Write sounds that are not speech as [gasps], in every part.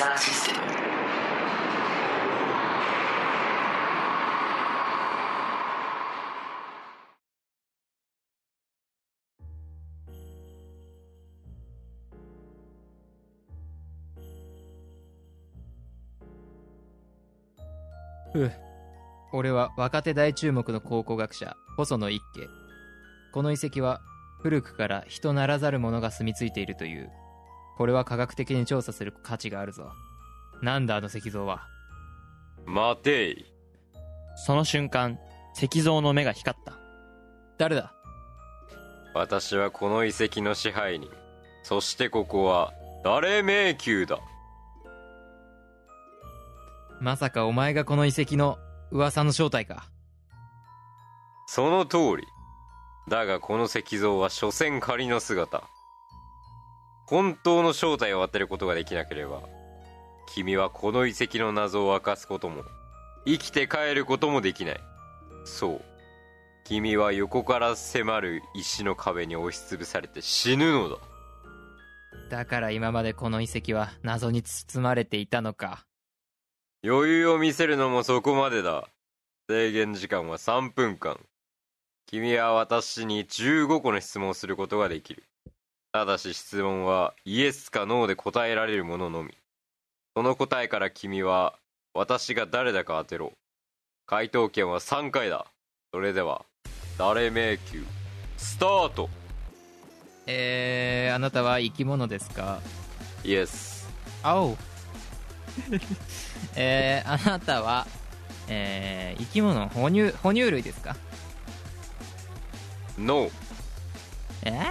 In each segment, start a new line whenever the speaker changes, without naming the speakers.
キサーシステム。
俺は若手大注目の考古学者、細野一家。この遺跡は古くから人ならざる者が住み着いているという。これは科学的に調査する価値があるぞ。なんだあの石像は？
待てい。
その瞬間、石像の目が光った。
誰だ？
私はこの遺跡の支配人。そしてここは、誰迷宮だ。
まさかお前がこの遺跡の噂の正体か。
その通り。だがこの石像は所詮仮の姿。本当の正体を当てることができなければ、君はこの遺跡の謎を明かすことも、生きて帰ることもできない。そう。君は横から迫る石の壁に押しつぶされて死ぬのだ。
だから今までこの遺跡は謎に包まれていたのか。
余裕を見せるのもそこまでだ。制限時間は3分間。君は私に15個の質問をすることができる。ただし質問はイエスかノーで答えられるもののみ。その答えから君は私が誰だか当てろ。回答権は3回だ。それでは、誰迷宮、スタート
えー、あなたは生き物ですか？
イエス。
青 [laughs] えー、あなたは、えー、生き物哺乳哺乳類ですか？
ノー。
えー、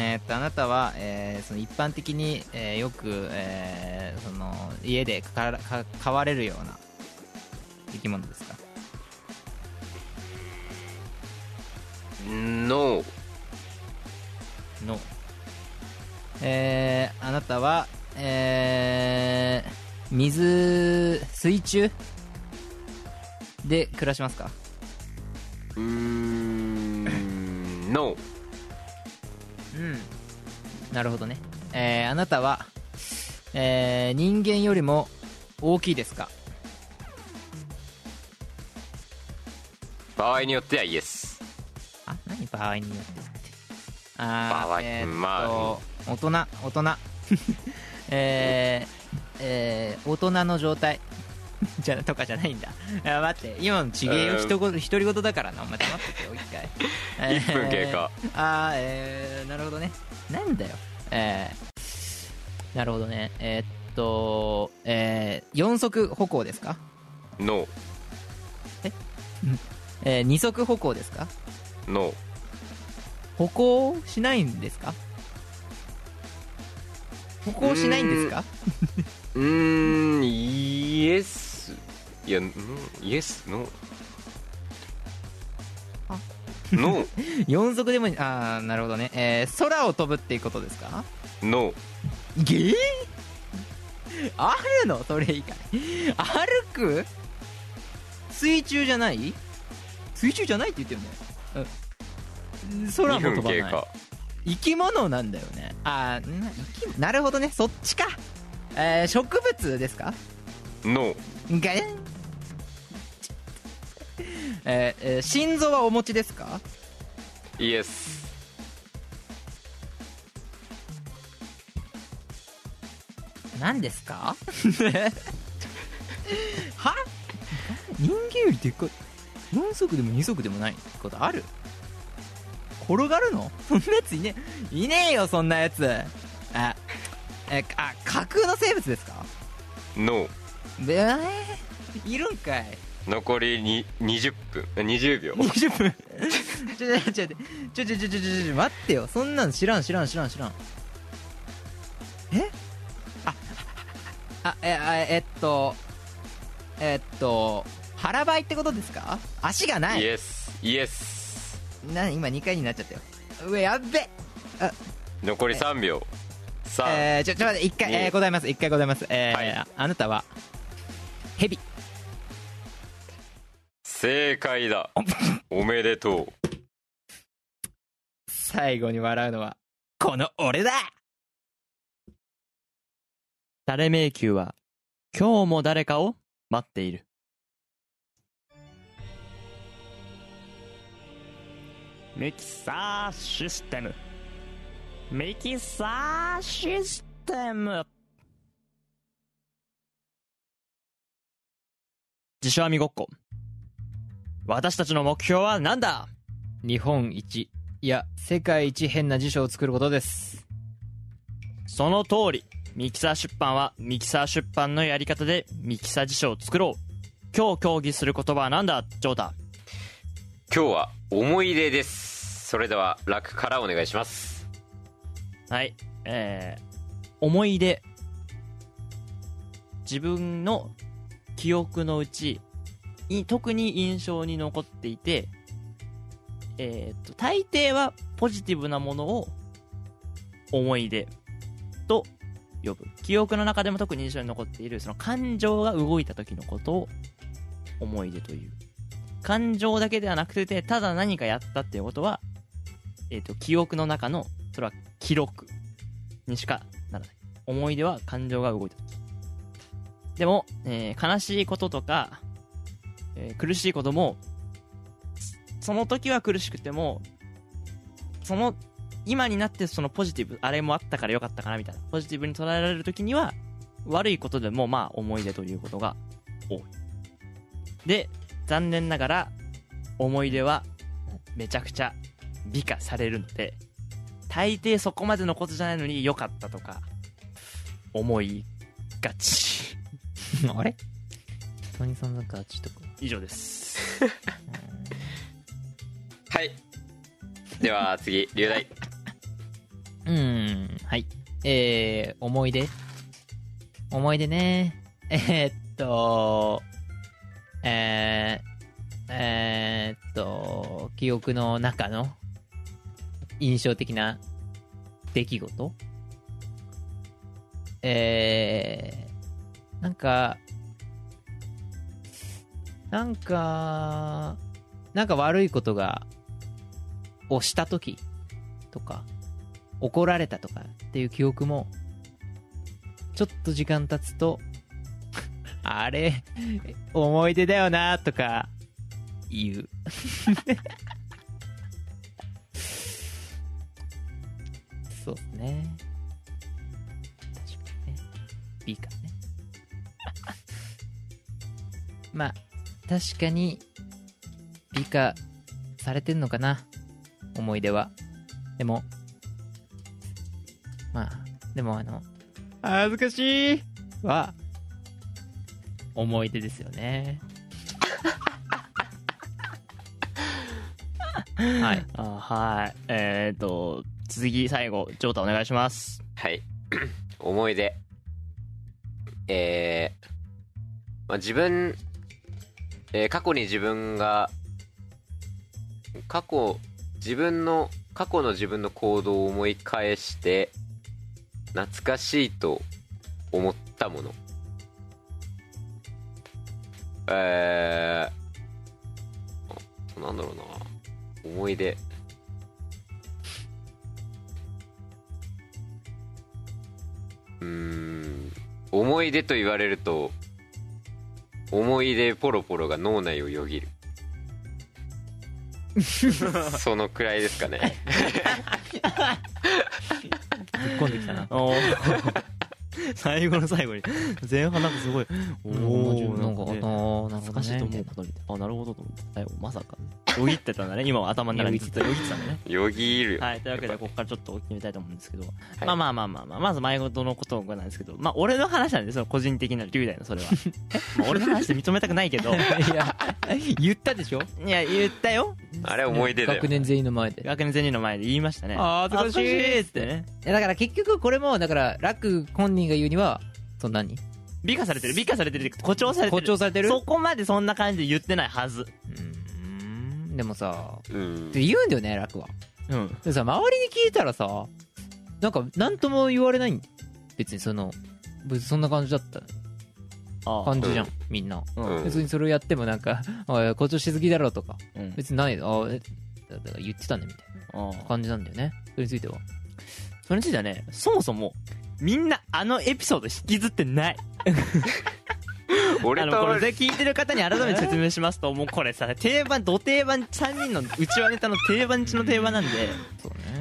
えーっとあなたは、えーその一般的に、えーよく、えーその家でかか飼われるような生き物ですか？
ノー。
のえー、あなたはえー、水水中？で暮らしますか？
うーん、ノー。
うん。なるほどね。えー、あなたはえー、人間よりも大きいですか？
場合によってはイエス。
あ何場合によって？ってあー
場合まあ
大人大人。[laughs] えー、えー、大人の状態じゃとかじゃないんだあ待って今のちげえよ独り言だからなお前黙っててよ一回
1分経過
えーあえー、なるほどねなんだよえー、なるほどねえーっとえー、四足歩行ですか
ノー。
えー、二足歩行ですか
ノー。
歩行しないんですか歩行しないんですか
うん、イエス。いや、んイエス、ノー。
あ。
ノー、[laughs]
四足でもいい。ああなるほどね、えー、空を飛ぶっていうことですか？
ノー。
ゲー？あるの？それ以外。歩く？水中じゃない？水中じゃないって言ってるね。うん空
2
も飛ばない。生き物なんだよね。あーな生きなるほどね。そっちか。えー、植物ですか？
ノー。
がええーえー心臓はお持ちですか？
イエス。
何ですか？[laughs] は？人間よりでっかい4足でも2足でもないってことある？転がるの？そんなやついね。いねえよそんなやつ。あえあ架空の生物ですか？
ノー
えー、いるんかい
残りに20分。20秒。
20分。ちょちょちょちょちょちょちょちょ待ってよそんなん知らん知らん知らん知らんえああええっとえっと腹ばいってことですか足がない
イエスイエス
な今2回になっちゃったようわやっべ
残り3秒3、
えー、ちょちょ待って1回、えー、ございます1回ございますえー
はい
あなたはヘビ
正解だおめでとう
最後に笑うのはこの俺だ
誰迷宮は今日も誰かを待っている。ミキサーシステム。ミキサーシステム。自称網ごっこ。私たちの目標は何だ？
日本一いや世界一変な辞書を作ることです
その通り。ミキサー出版はミキサー出版のやり方でミキサー辞書を作ろう。今日協議する言葉は何だ？ジョータ。
今日は思い出ですそれでは楽からお願いします
はい。えー、思い出。自分の記憶のうち、い特に印象に残っていて、えーっと、大抵はポジティブなものを思い出と呼ぶ。記憶の中でも特に印象に残っている、その感情が動いた時のことを思い出という。感情だけではなくて、ただ何かやったっていうことは、えーっと、記憶の中の、それは記録にしかならない。思い出は感情が動いた時。でも、えー悲しいこととか、えー苦しいことも、その時は苦しくても、その、今になってそのポジティブ、あれもあったからよかったかなみたいな、ポジティブに捉えられる時には、悪いことでもまあ思い出ということが多い。で、残念ながら、思い出はめちゃくちゃ美化されるので、大抵そこまでのことじゃないのに良かったとか、思いがち。[laughs]
あれ？[laughs] トニーさんなんかあっちとか
以上です。[laughs]
はい。では次龍大。[laughs]
うーんはい。えー、思い出？思い出ね。[laughs] えー、っとえー、えー、っと記憶の中の印象的な出来事？えー、なんかなんかなんか悪いことがをした時とか怒られたとかっていう記憶もちょっと時間経つと [laughs] あれ思い出だよなとか言う。[laughs] そうですね。確かにね。B かね。[laughs] まあ確かに美化されてんのかな思い出は。でもまあでもあの恥ずかしい。は思い出ですよね。[laughs] はい。
あはい。えー、っと、次、最後、ジョータお願いします。
はい。[clears throat] 思い出。えーまあ、自分、えー過去に自分が過去自分の過去の自分の行動を思い返して懐かしいと思ったもの。えー、なんだろうな。思い出。うん。思い出と言われると思い出ポロポロが脳内をよぎる。[laughs] そのくらいですかね。
突っ込んできたな [laughs]
最後の最後に。前半なんかすごいおお
なんか、あ
ね。
ーなるほど
難しいと思
うな
ことみたいな。あなるほどと思って最後まさか。よぎってたんだね。[laughs] 今は頭の中にずっとよ。ぎってたんだね。
よぎるよ。
はいというわけでここからちょっと決めたいと思うんですけど、まあまあまあまあまあまず前事のことなんですけど。まあ俺の話なんですよ個人的な龍大のそれは。[laughs] まあ俺の話で認めたくないけど。
いや、言ったでしょ？
いや言ったよ。
あれ思い出だよ
学。年全員の前で。
学年全人の前で言いましたね。
あー恥ずかしい
っつってね。
だから結局これも、だから、楽本人が言うには、そんなに
美化されてる。美化されてる。誇張されてる。
誇張されてる？
そこまでそんな感じで言ってないはず。
うーん。でもさ、
うん。
っ。て言うんだよね、楽は。
うん。
でさ、周りに聞いたらさ、なんか、なんとも言われないん？別にその、別にそんな感じだった。
あ
感じじゃん、
うん。
みんな。
うん。
別にそれをやってもなんか、[laughs] おい、誇張しすぎだろとか、
うん。
別にない、あえだだから言ってたねみたい
あ
な感じなんだよね。それについては。
それについてはねそもそもみんなあのエピソード引きずってない
俺と
あのこれで聞いてる方に改めて説明しますともうこれさ定番ど定番3人のうちわネタの定番中の定番なんで。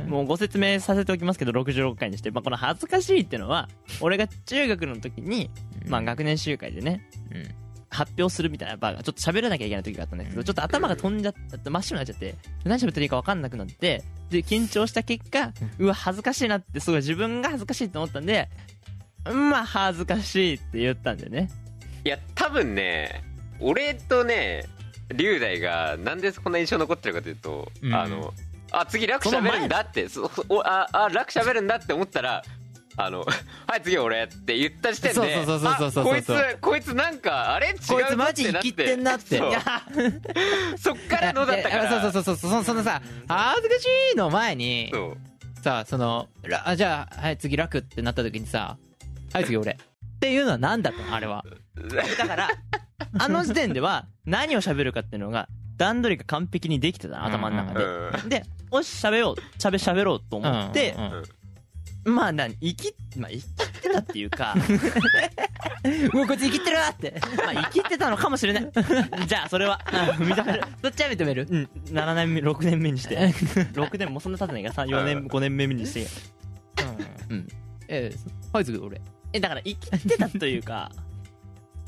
もうご説明させておきますけど66回にして、まあ、この恥ずかしいっていうのは俺が中学の時に、まあ、学年集会でね
うん。
発表するみたいなバーがちょっと喋らなきゃいけない時があったんだけど、ちょっと頭が飛んじゃった真っ白になっちゃって何喋っていいか分かんなくなってで緊張した結果うわ恥ずかしいなってすごい自分が恥ずかしいと思ったんでまあ恥ずかしいって言ったんでね。
いや、多分ね、俺とね、龍大がなんでこんな印象残ってるかというと、
うん。
あの、あ、次楽喋るんだって、そおあ、あ、楽喋るんだって思ったら、あの、[laughs] はい、次俺って言った時点で、
そうそうそうそうそうそう。
あこいつ、こいつなんか、あれ？違う
こいつマジ生きてんなって。
そう。
い [laughs] や
そっからのだったから。
いやそうそうそうそう。そそのさ恥ずかしいの前に
そう。
さそのらあじゃあはい次楽ってなった時にさはい次俺。っていうのは何だったの？あれは。
だからあの時点では何を喋るかっていうのが段取りが完璧にできてたの頭の中で、
うん。
でよし喋ろう喋喋ろうと思って、
うん。うん
まあ何生きまあ生きてたっていうか。
も [laughs] うこいつ生きてるわって。
まあ生きてたのかもしれない。[laughs] じゃあそれは。うん認める。
どっちは認める。
うん。7年目6年目にして。[laughs] 6年もそんな経ってないから4年5年目にしてうん。
えはい次俺。
えだから生きてたというか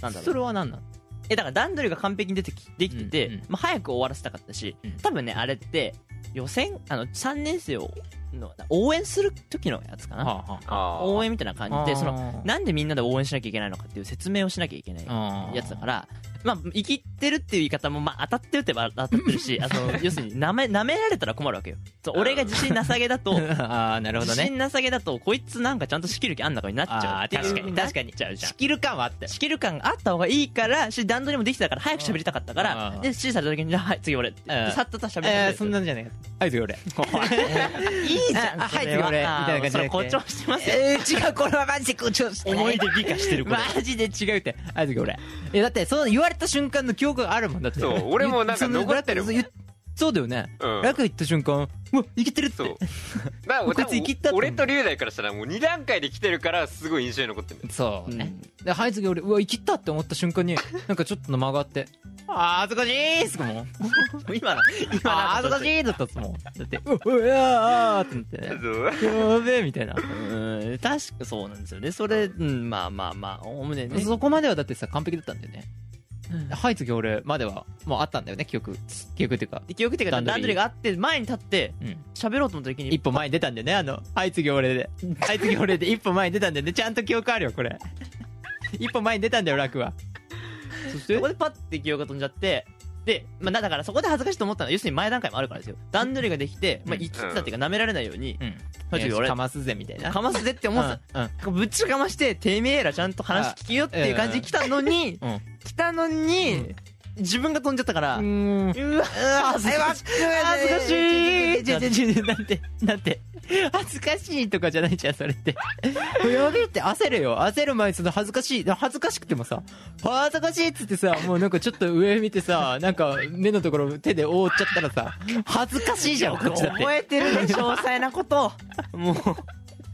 なんだろ
そうれは何なの
えだから段取りが完璧に出てきできてて、
うんうん
まあ、早く終わらせたかったし、
うん。
多分ねあれって予選あの3年生をの応援する時のやつかな、
はあは
あ。ー。
応援みたいな感じでその
の
なんでみんなで応援しなきゃいけないのかっていう説明をしなきゃいけないやつだからまあ生きてるっていう言い方もまあ当たってるって言えば当たってるし [laughs] あの要するになめ舐められたら困るわけよ。そう俺が自信なさげだと [laughs]
ああなるほどね。
自信なさげだとこいつなんかちゃんと仕切る気あんのかになっちゃうっ
確かに確かに。
なっちゃうじゃん
仕切る感はあったよ
仕切る感があった方がいいからし段取りもできてたから早く喋りたかったか
う
ら
ん。
で指示された時にじゃあはい次俺ってさっとと喋
えー
って
そんなんじゃないかはい次俺。
い [laughs] いじゃん
あ
それ
は。い次俺みたいな感じじゃなくて
あーそれ誇張してます。よ
えー、違うこれはマジで誇張して
思い出美化してるこれ。
マジで違うって。はい次俺。えだってその言われた瞬間の記憶があるもんだって。
そう俺もなんか残ってるもん。
楽そうだよね。
うん。
楽言った瞬間うわ生きてるって。
そう。だから
こいきったって
俺と龍大からしたらもう2段階で来てるからすごい印象に残ってる。
そうね、ではい次俺うわ生きったって思った瞬間になんかちょっとの間があってあー恥ずかしいっすもん。[laughs]
今の今の
恥ずかしい。だったっすもん。だってうわうわーってなって。やべえみたいな。
う。ん確かそうなんですよね。それうん。まあまあまあおおむねね。
そこまではだってさ完璧だったんだよね、はい次俺まではもうあったんだよね記憶。記憶っていうか。
記憶っていうか
段取り。
があって前に立って
うん。
喋ろうと思った時に
一歩前に出たんだよねあのはい次俺で。はい次俺で一歩前に出たんだよね。ちゃんと記憶あるよこれ。一歩前に出たんだよ楽はそして？
そこでパッて記憶が飛んじゃってで、まあ、だだからそこで恥ずかしいと思ったのは要するに前段階もあるからですよ。段取りができて、まあ、
うん
生きてたっていうか舐められないように、
うん。
はい次俺
かますぜみたいな。
かますぜって思ってた、
うん。うん
ぶっちかましててめえらちゃんと話聞きよっていう感じで来たのに、
うん。
来たのに、
うん
自分が飛んじゃったから、う
うん
わ恥ずかしい。恥ずかしい。
なんてなんて。恥ずかしいとかじゃないじゃんそれって。やべえって焦るよ。焦る前にその恥ずかしい恥ずかしくてもさ恥ずかしいっつってさもうなんかちょっと上見てさなんか目のところ手で覆っちゃったらさ恥ずかしいじゃんこっちだって。
覚えてるね詳細なこと。[laughs] もう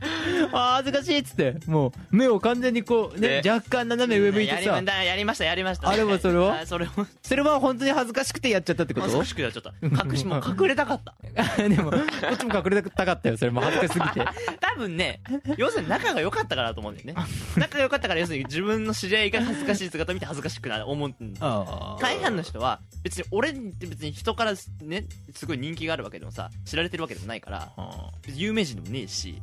[laughs]
あー恥ずかしいっつって。もう目を完全にこうね
で
若干斜め上向いてさ。
だやりましたやりました
あれもそれ [laughs] は
あそれも。
それは本当に恥ずかしくてやっちゃったってこと？
恥ずかしくなっちゃった。隠しもう隠れたかった。[laughs]
でもこっちも隠れたかったよそれも恥ずかしすぎて。
多分ね要するに仲が良かったからだと思うんだよね。仲が良かったから要するに自分の知り合いが恥ずかしい姿を見て恥ずかしくなる思うん大半の人は別に俺って別に人からねすごい人気があるわけでもさ知られてるわけでもないから有名人でもねえし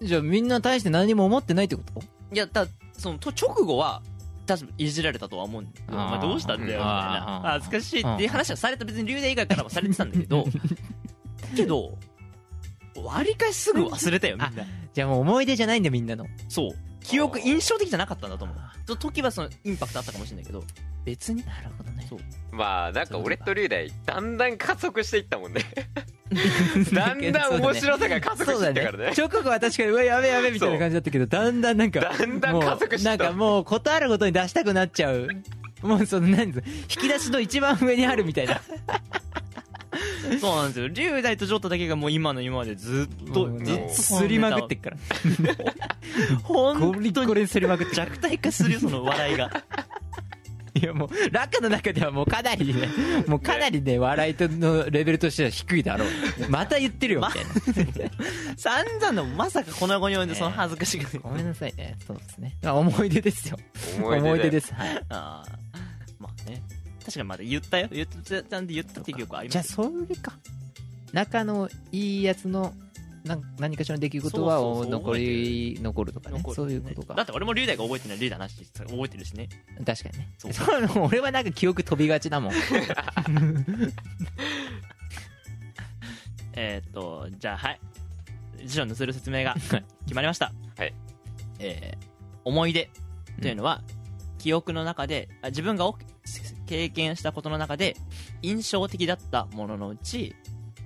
じゃあみんな対して何も思ってないってこと？
いやだそのと直後は確かいじられたとは思うんだよ
あー。
お前どうしたんだよみたいな。恥ずかしいっていう話はされた別に龍大以外からもされてたんだけどけど割り返しすぐ忘れたよみんな。
じゃあもう思い出じゃないんだみんなの。
そう。記憶印象的じゃなかったんだと思う。と時はそのインパクトあったかもしれないけど。別に。なるほどね。そう。
まあなんか俺と龍大だんだん加速していったもんね [laughs] だんだん面白さが加速してたからね。
直後は確かにうわやべやべみたいな感じだったけどだんだんなんか
だんだん加速して
もうなんかもうことあるごとに出したくなっちゃう。もうその何です引き出しの一番上にあるみたいな。[laughs]
そうなんですよ。龍大とジョータだけがもう今の今までずっとずっと
すりまく [laughs] ってっから。
本
ゴリッゴリにすりまくって
弱体化するよその笑いが
いやもうラッカの中ではもうかなりねもうかなりね笑いとのレベルとしては低いだろう。[laughs] また言ってるよみたいな。[laughs]
散々のまさかこの後に及んでその恥ずかしが [laughs]
ごめんなさいね。そうですね。あ思い出ですよ。
思い出で。
思い出です。はい。
ああまあね。確かにまだ言ったよ。言ったちゃんと言ったっていう記憶あります。
じゃあそれか。仲のいいやつのなん何かしらの出来事は残り残るとかね。そういうことか。
だって俺も龍大が覚えてない龍大の話覚えてるしね。
確かにね。
そう。
そう俺はなんか記憶飛びがちだもん。[laughs]
えーっとじゃあはい。辞書を盗る説明が [laughs] 決まりました。
はい。
えー思い出というのは、記憶の中であ自分がお経験したことの中で印象的だったもののうち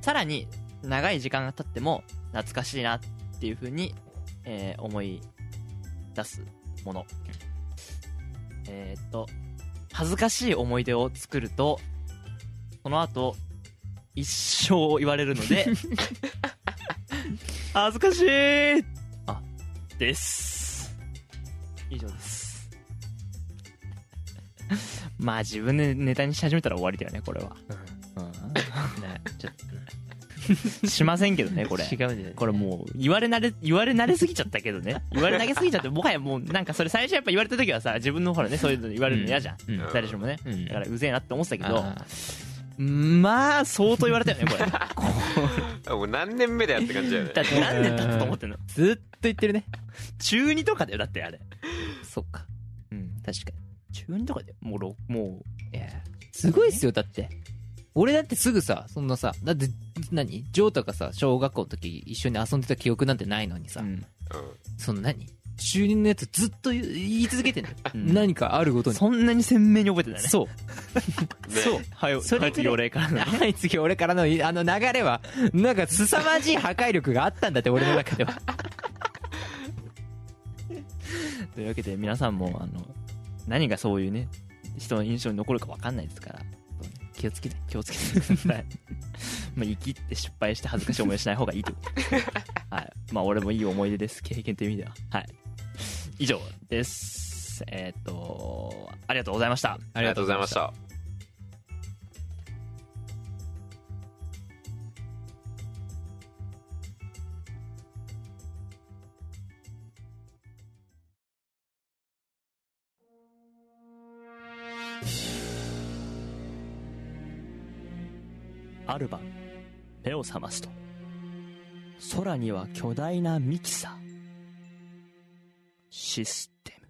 さらに長い時間が経っても懐かしいなっていうふうに、えー思い出すもの。えーっと恥ずかしい思い出を作るとその後一生言われるので [laughs] 恥ずかしい！あです。以上です。[laughs] まあ自分でネタにし始めたら終わりだよねこれは、
ねちょっ
しませんけどねこれ。
と違う
これもう言われ慣れ言われ慣れすぎちゃったけどね。言われ慣れすぎちゃってもはやもうなんかそれ最初やっぱ言われた時はさ自分のほらねそういうの言われるの嫌じゃん、
うん。
誰しもね、
うん。
だからうぜえなって思ってたけど。
あ
まあ相当言われたよねこれ。[laughs]
もう何年目だよって感じだよね。
だって何年経ったと思ってんの？
ーずっと言ってるね。
中2とかだよだってあれ。
そっか。
うん
確か
中2とかでもうろも
にいやすごいっすよだって俺だってすぐさそんなさだって何？ジョータがさ小学校の時一緒に遊んでた記憶なんてないのにさ、
う、うん。
うん
その何？中二のやつずっと言言い続けてんのよ、
うん。
何かあるごとに。
そんなに鮮明に覚えてたね。
そう。
ね。
そう。
はい
それ
はい。次俺からのね。
はい次俺からのあの流れはなんか凄まじい破壊力があったんだって俺の中では。
というわけで皆さんもあの何がそういうね人の印象に残るか分かんないですから
気をつけて
気をつけてください。[laughs] まあ生きって失敗して恥ずかしい思いをしない方がいいと。[laughs] はい。まあ俺もいい思い出です。経験という意味では。はい。以上です。えっ、とありがとうございました。
ありがとうございました
ある晩目を覚ますと。空には巨大なミキサー。システ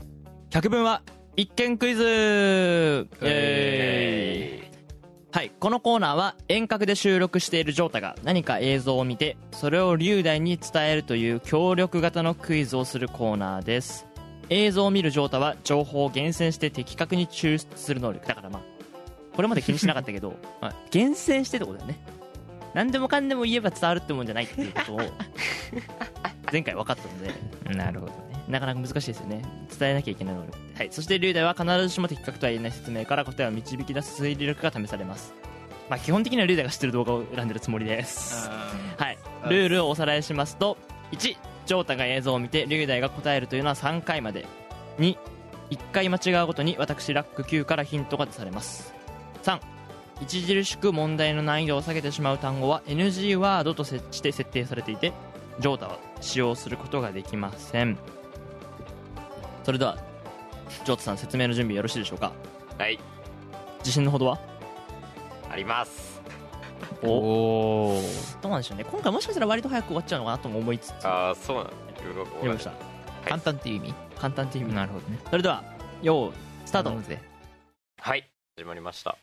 ム。百聞は一見クイズ！イエーイ！はい。このコーナーは遠隔で収録しているジョータが何か映像を見てそれを龍大に伝えるという協力型のクイズをするコーナーです映像を見るジョータは情報を厳選して的確に抽出する能力。だからまあこれまで気にしなかったけど、[laughs] まあ、厳選してってことだよね。何でもかんでも言えば伝わるってもんじゃないっていうことを [laughs] 前回分かったので。
なるほどね。
なかなか難しいですよね。伝えなきゃいけない能力はいそして龍大は必ずしも的確とは言えない説明から答えを導き出す推理力が試されます。まあ基本的にはリュウダイが知ってる動画を選んでるつもりです。はい。ルールをおさらいしますと1ジョータが映像を見てリュウダイが答えるというのは3回まで。2 1回間違うごとに私ラック9からヒントが出されます。3著しく問題の難易度を下げてしまう単語は NG ワードとして設定されていてジョータは使用することができません。それではジョータさん説明の準備よろしいでしょうか？
はい。
自信のほどは？
あります
お。
お [laughs] お
どうなんでしょうね。今回もしかしたら割と早く終わっちゃうのかなとも思いつつ。
ああそうなんだ。いろい。ろ
やりました。
簡単っていう意味？
簡単っていう意味。
なるほどね。
それではよースタート。
はい。始まりました。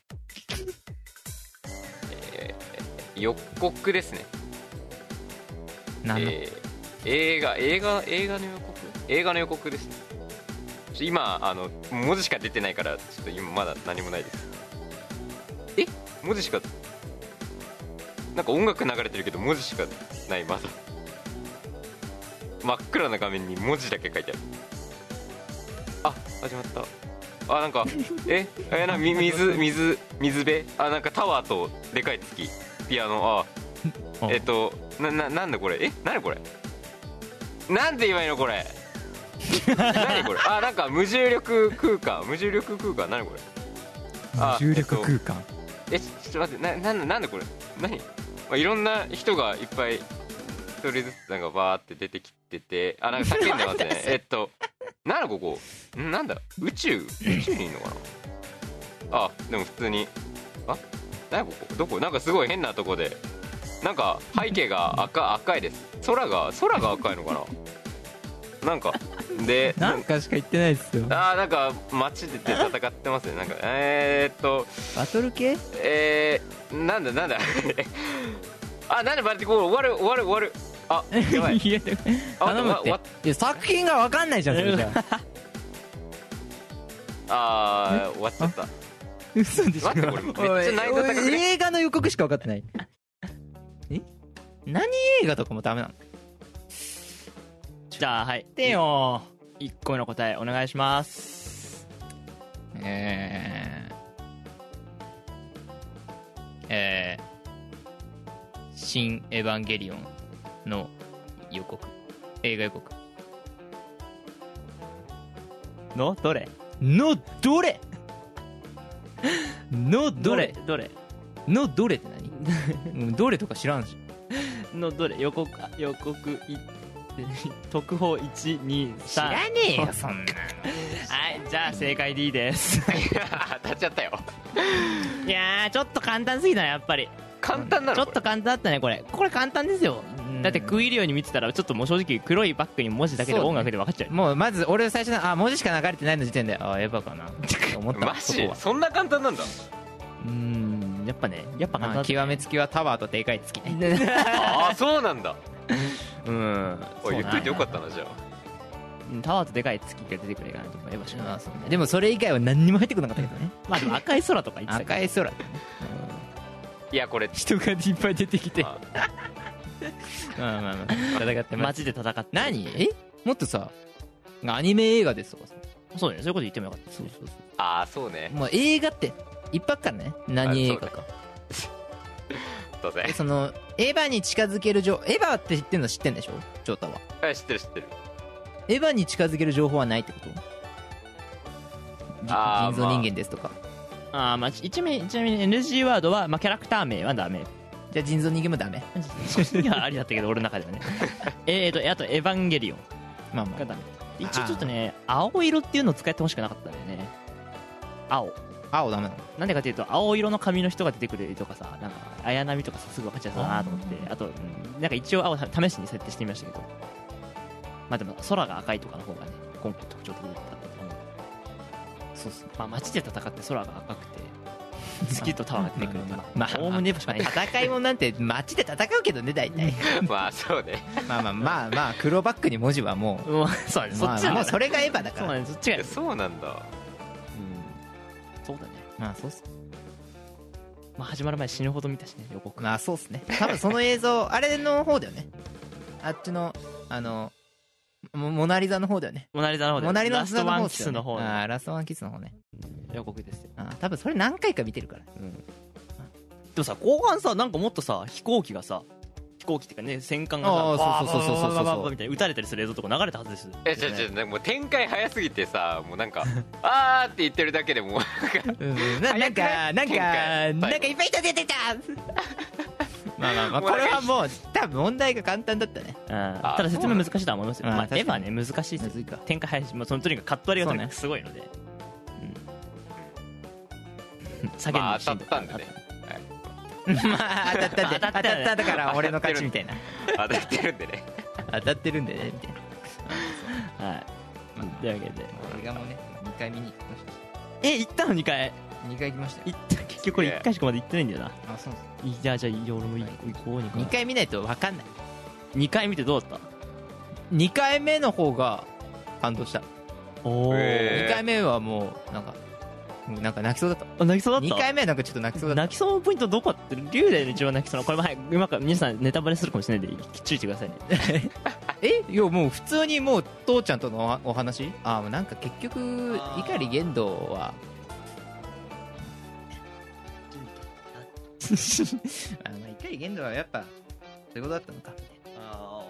えー、予告ですね。
何の
えー映画映画映画の予告？映画の予告ですね。ちょ今あの文字しか出てないからちょっと今まだ何もないです。え？文字しかなんか音楽流れてるけど文字しかないまだ。真っ暗な画面に文字だけ書いてある。あ始まった。あなんかえ？えなみ水水水辺？あなんかタワーとでかい月。ピアノ。あ。
あ
えっとなななんだこれ？え？何これ？なんて言えばいいのこれ？何これ？あなんか無重力空間。無重力空間。何これ？あ
重力空間。
えちょっと待って。ななんだなんだこれ？何、まあ、いろんな人がいっぱい一人ずつなんかバーって出てきててあなんか叫んでますね。[laughs] えっとなんだここ？んなんだ？宇宙？宇宙にいるのかな？あでも普通に。あ？何ここ？どこ？なんかすごい変なとこで。なんか背景が赤赤いです。空が空が赤いのかな？なんか。で [laughs]
なんかしか言ってないですよ。
あーなんか街で戦ってますね。なんかえー、っと。
バトル系？
えー、なんだなんだ？[laughs] あなんで待ってこう終わる終わる終わる。あやばい。[laughs]
いや
あ
頼むって。いや作品が分かんないじゃんそれじゃ。[laughs]
あー終わっちゃった。
嘘でしょ。
待ってこれ。めっちゃ難易度高くね
おい映画の予告しか分かってない。え？何映画とかもダメなの？
じゃあはい。でよ1個目の答えお願いします。
えー、えー、新エヴァンゲリオンの予告映画予告。
のどれ？
のどれ？のど
ど
れ？
れどれ？
のどれって何？うんどれとか知らんし。
のどれ？予告あ予告い [laughs] 特報123
知らねえよそんな
はいじゃあ正解でいいです。[laughs]
当たっちゃったよ。
いやーちょっと簡単すぎたなやっぱり
簡単なの
ちょっと簡単だったねこれ。これ簡単ですよ。だって食い入るように見てたらちょっともう正直黒いバッグに文字だけで音楽で分かっちゃう。
もうまず俺最初のあ文字しか流れてないの時点であエヴァかな。っ [laughs] て思った
マジ？そんな簡単なんだ。
うーん。やっぱねやっぱ
まあ極めつきはタワーとでかい月ね
ああそうなんだ。
うん。
おい言っといてよかったなじゃあ。
うんタワーとでかい月が出てくれかなと思えばし
まあそうね。でもそれ以外は何にも入ってこなかったけどね。
まあでも赤い空とか言ってたけ
赤い空
いやこれ。
人がいっぱい出てきて。
あ。[laughs]
まあまあまあ。戦って
ど
ます。
街で戦って
何？え？もっとさアニメ映画ですとかさ。
そうだねそういうこと言ってもよかった。
そうそうそ
あーそうね。
うもう映画っていっぱいあっからね？何映画か。
どうせ
で [laughs] そのエヴァに近づける情エヴァって知ってんの知ってんでしょ？ジョータは。
はい知ってる知ってる。
エヴァに近づける情報はないってこと？じ
あー
人造人間ですとか、
ああまあ一名ちなみに NG ワードは、まあ、キャラクター名はダメ。
じゃあ人造人間もダメ。
いやありだったけど [laughs] 俺の中ではね。えーとあとエヴァンゲリオン。
まあま
がダメ一応ちょっとね青色っていうのを使ってほしくなかったんだよね。青。
あ青ダメなの？
なんでかっていうと青色の髪の人が出てくるとかさなんか綾波とかさすぐ分かっちゃうなと思って。あと、うんなんか一応青試しに設定してみましたけど。まあでも空が赤いとかの方がね今回特徴的だったそうそうまあ街で戦って空が赤くて月とタワーが出てくるって
まあまあ
おおむね
戦いもんなんて街で戦うけどね大体。
まあそうね
まあまあまあまあ黒バックに文字はもう
もうそうそ
まあ
っち
もうそれがエヴァだか
そうねそっちが
えそうなんだ
うんそうだね
まあそうっす
まあ始まる前死ぬほど見たしね予告
まあそうっすね多分その映像あれの方だよねあっちのあのモモナリザの方だよね。
モナリザの方で
モナリ
ラストワンキスの方の
あーラストワンキスの方ね。
予告ですよ。
あー多分それ何回か見てるから。
もさ後半さなんかもっとさ飛行機がさ飛行機っていうかね戦艦がさ
そうそうそうそうそう。
バーバーバーバーみたいに撃たれたりする映像とか流れたはずです
え違う違うなんかもう展開早すぎてさもうなんか [laughs] あーって言ってるだけでもう
うんななんかなんかなんかいっぱい人出てたまあまあまあこれはもう多分問題が簡単だったね。
うん。ただ説明難しいとは思いますよ、まあ、
あー確かに
エヴァね難しいです展開早い。し、まあ、そのとにかくカット割りがとにかく
そ
すごいので、うん、下げる
まあ
のシーンとか
当たったんでね。[laughs]
まあ当たったんで当たっ
当たったよね
ただから俺の勝ちみたいな。
当たってるんでね。
当たってるんでねみたいな。
はい、というわけで。
映画もね2回見に行きまし
え行ったの2回？
た2回行きましたよ
行った結局これ1回しかまだ行ってないんだよな。
あそう
じゃあじゃあいいよ俺も行こう行こう2
2
回
回見ないと分かんない。
2回見てどうだっ
2回目の方が感動した。
たおお、
へ
2回目はもうなんかなんか泣きそうだった。
あ泣きそうだった
？2回目はなんかちょっと泣きそうだった。
泣きそうなポイントどこ？あってる龍大の一番泣きそうな。これもはい今から皆さんネタバレするかもしれないんできっちりしてくださいね。[laughs]
え？いやもう普通にもう父ちゃんとのおお話？あもうなんか結局
あー。
碇玄道は [laughs] あまあ碇玄道はやっぱそういうことだったのか
あ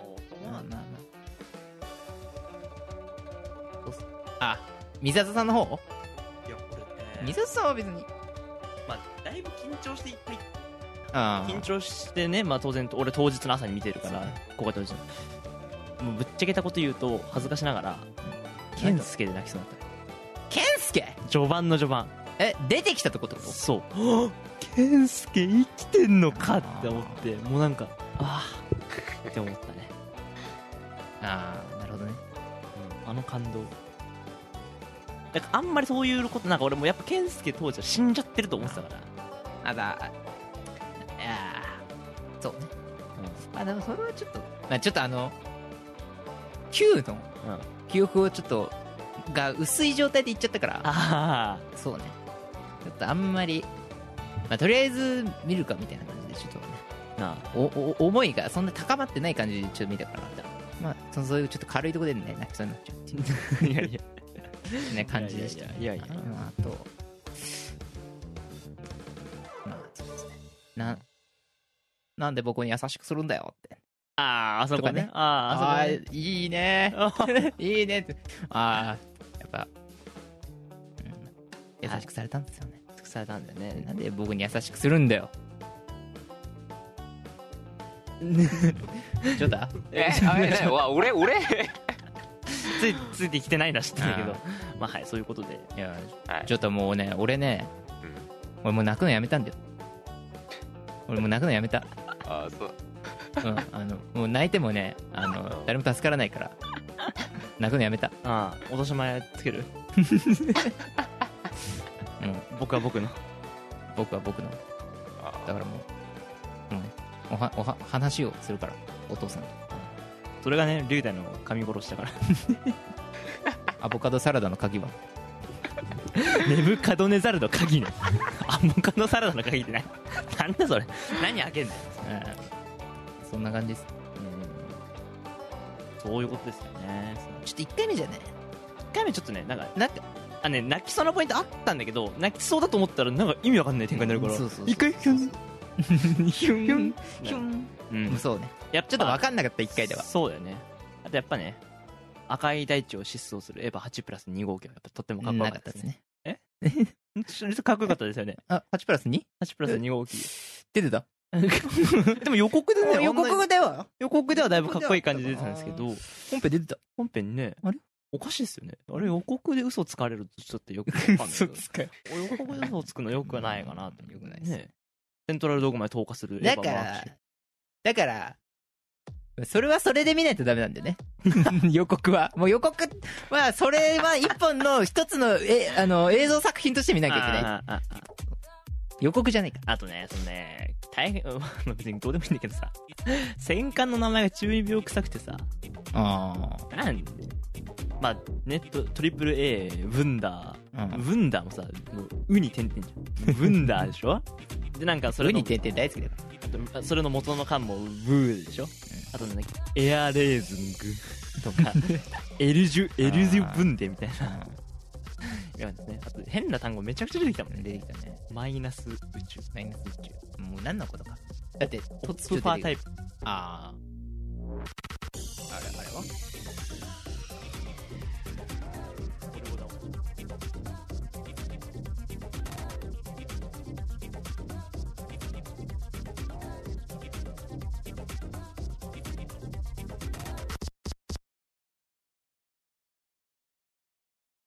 まあまあまあどう。すあ水里さんの方？
いやこれね。
水里さんは別に。
まあだいぶ緊張していっぱい。
あ
緊張してねまあ当然俺当日の朝に見てるからここが当日の。もうぶっちゃけたこと言うと恥ずかしながら健介で泣きそうになっ
健介？
た序盤の序盤。
え出てきたってこと？
そう [gasps] 健介生きてんのかって思ってもうなんかああって思ったね、
ああなるほどね。
うんあの感動。なんかあんまりそういうことなんか俺もやっぱ健介当時は死んじゃってると思ってたから。
あだいやーそうね。まあでもそれはちょっとまあちょっとあの Q の
うん、うん、
記憶をちょっとが薄い状態で言っちゃったから。
あ
そうね。ちょっとあんまりまあとりあえず見るかみたいな感じでちょっとね。
あ
おお思いがそんな高まってない感じでちょっと見たからまあそそういうちょっと軽いところでね泣きそうになっちゃうっていう [laughs]
いやいや
ね感じでしたね。
いやいや。
ああとまあそうですね。ななんで僕に優しくするんだよって。
あああそこね。
ね。
あああそこ
あ
ね。
ーいいね。[laughs] いいねって。ああやっぱ、うん、優しくされたんですよね、
されたんだよね。
なんで僕に優しくするんだよ。[laughs] ちょっと
えあれね [laughs] わ俺俺？
ついついてきてないな知ってたけど。
あ
まあはいそういうことで。
いや
はい。
ちょっともうね俺ね俺もう泣くのやめたんだよ。俺もう泣くのやめた。
あそう。
うんあのもう泣いてもねあの誰も助からないから。[laughs] 泣くのやめた。
ああ落とし前つける？
うん。
僕は僕の。
僕は僕の。
あ
だからもう、うん、おはおは話をするからお父さんと。
それがね龍大の髪殺しだから。[laughs]
アボカドサラダの鍵は？[laughs]
ネブカドネザルの鍵ね。[laughs] アボカドサラダの鍵って何？なんだそれ。何開けんだよ
うん。そんな感じです。
うん。そういうことですよね。
ちょっと1回目じゃね。
1回目ちょっとねなんか
なんか
あね泣きそうなポイントあったんだけど泣きそうだと思ったらなんか意味わかんない展開になるから。
そうそうそう。
一回ヒュン。ヒュン。
ヒュン。ヒュン。
うん。
そうね。
やっぱ
ちょっと分かんなかった1回では。
そうだよね。あとやっぱね赤い大地を疾走する。エヴァ8プラス2号機はやっぱとってもかっこよ
な
かっ
たたです
ね。
ね
ちょっとかっこよかったですよね。
あ8プラス 2?
8プラス2号機。
出てた？[laughs]
でも予告でね
予告では？
予告ではだいぶかっこいい感じで出てたんですけど。
本編出てた？
本編ね。
あれ？
おかしいですよね。あれ予告で嘘つかれるとちょっとよくわかんないけど
か
予告で嘘つくのよくはないかなと
よくないです
ね。セントラルドーグまで投下するエ
だからだからそれはそれで見ないとダメなんだよね。[laughs] 予告は。もう予告はそれは一本の一つのえあの映像作品として見なきゃいけない。
あああ
予告じゃないか。
あとね、そのね、大変、[laughs] まあ別にどうでもいいんだけどさ、戦艦の名前が中二病臭くてさ、
あ
なんで？まあ、ネット、トリプル A、ブンダー、
あうん
ブンダーもさ、もう、ウに点々じゃん。ブンダーでしょ？[laughs] で、なんかそれの
ウニ、点々大好きだか
それの元の缶もブーでしょ？あとね、エアレーズングとか、エルジュ、エルジュブンデみたいな。[laughs]
ら
いやですね。あと、変な単語めちゃくちゃ出てきたもんね。
出てきたね。
マイナス宇宙。
マイナス宇宙。もう何のことか。だって、
トップパータイプ。
ああ。あれ、あれは？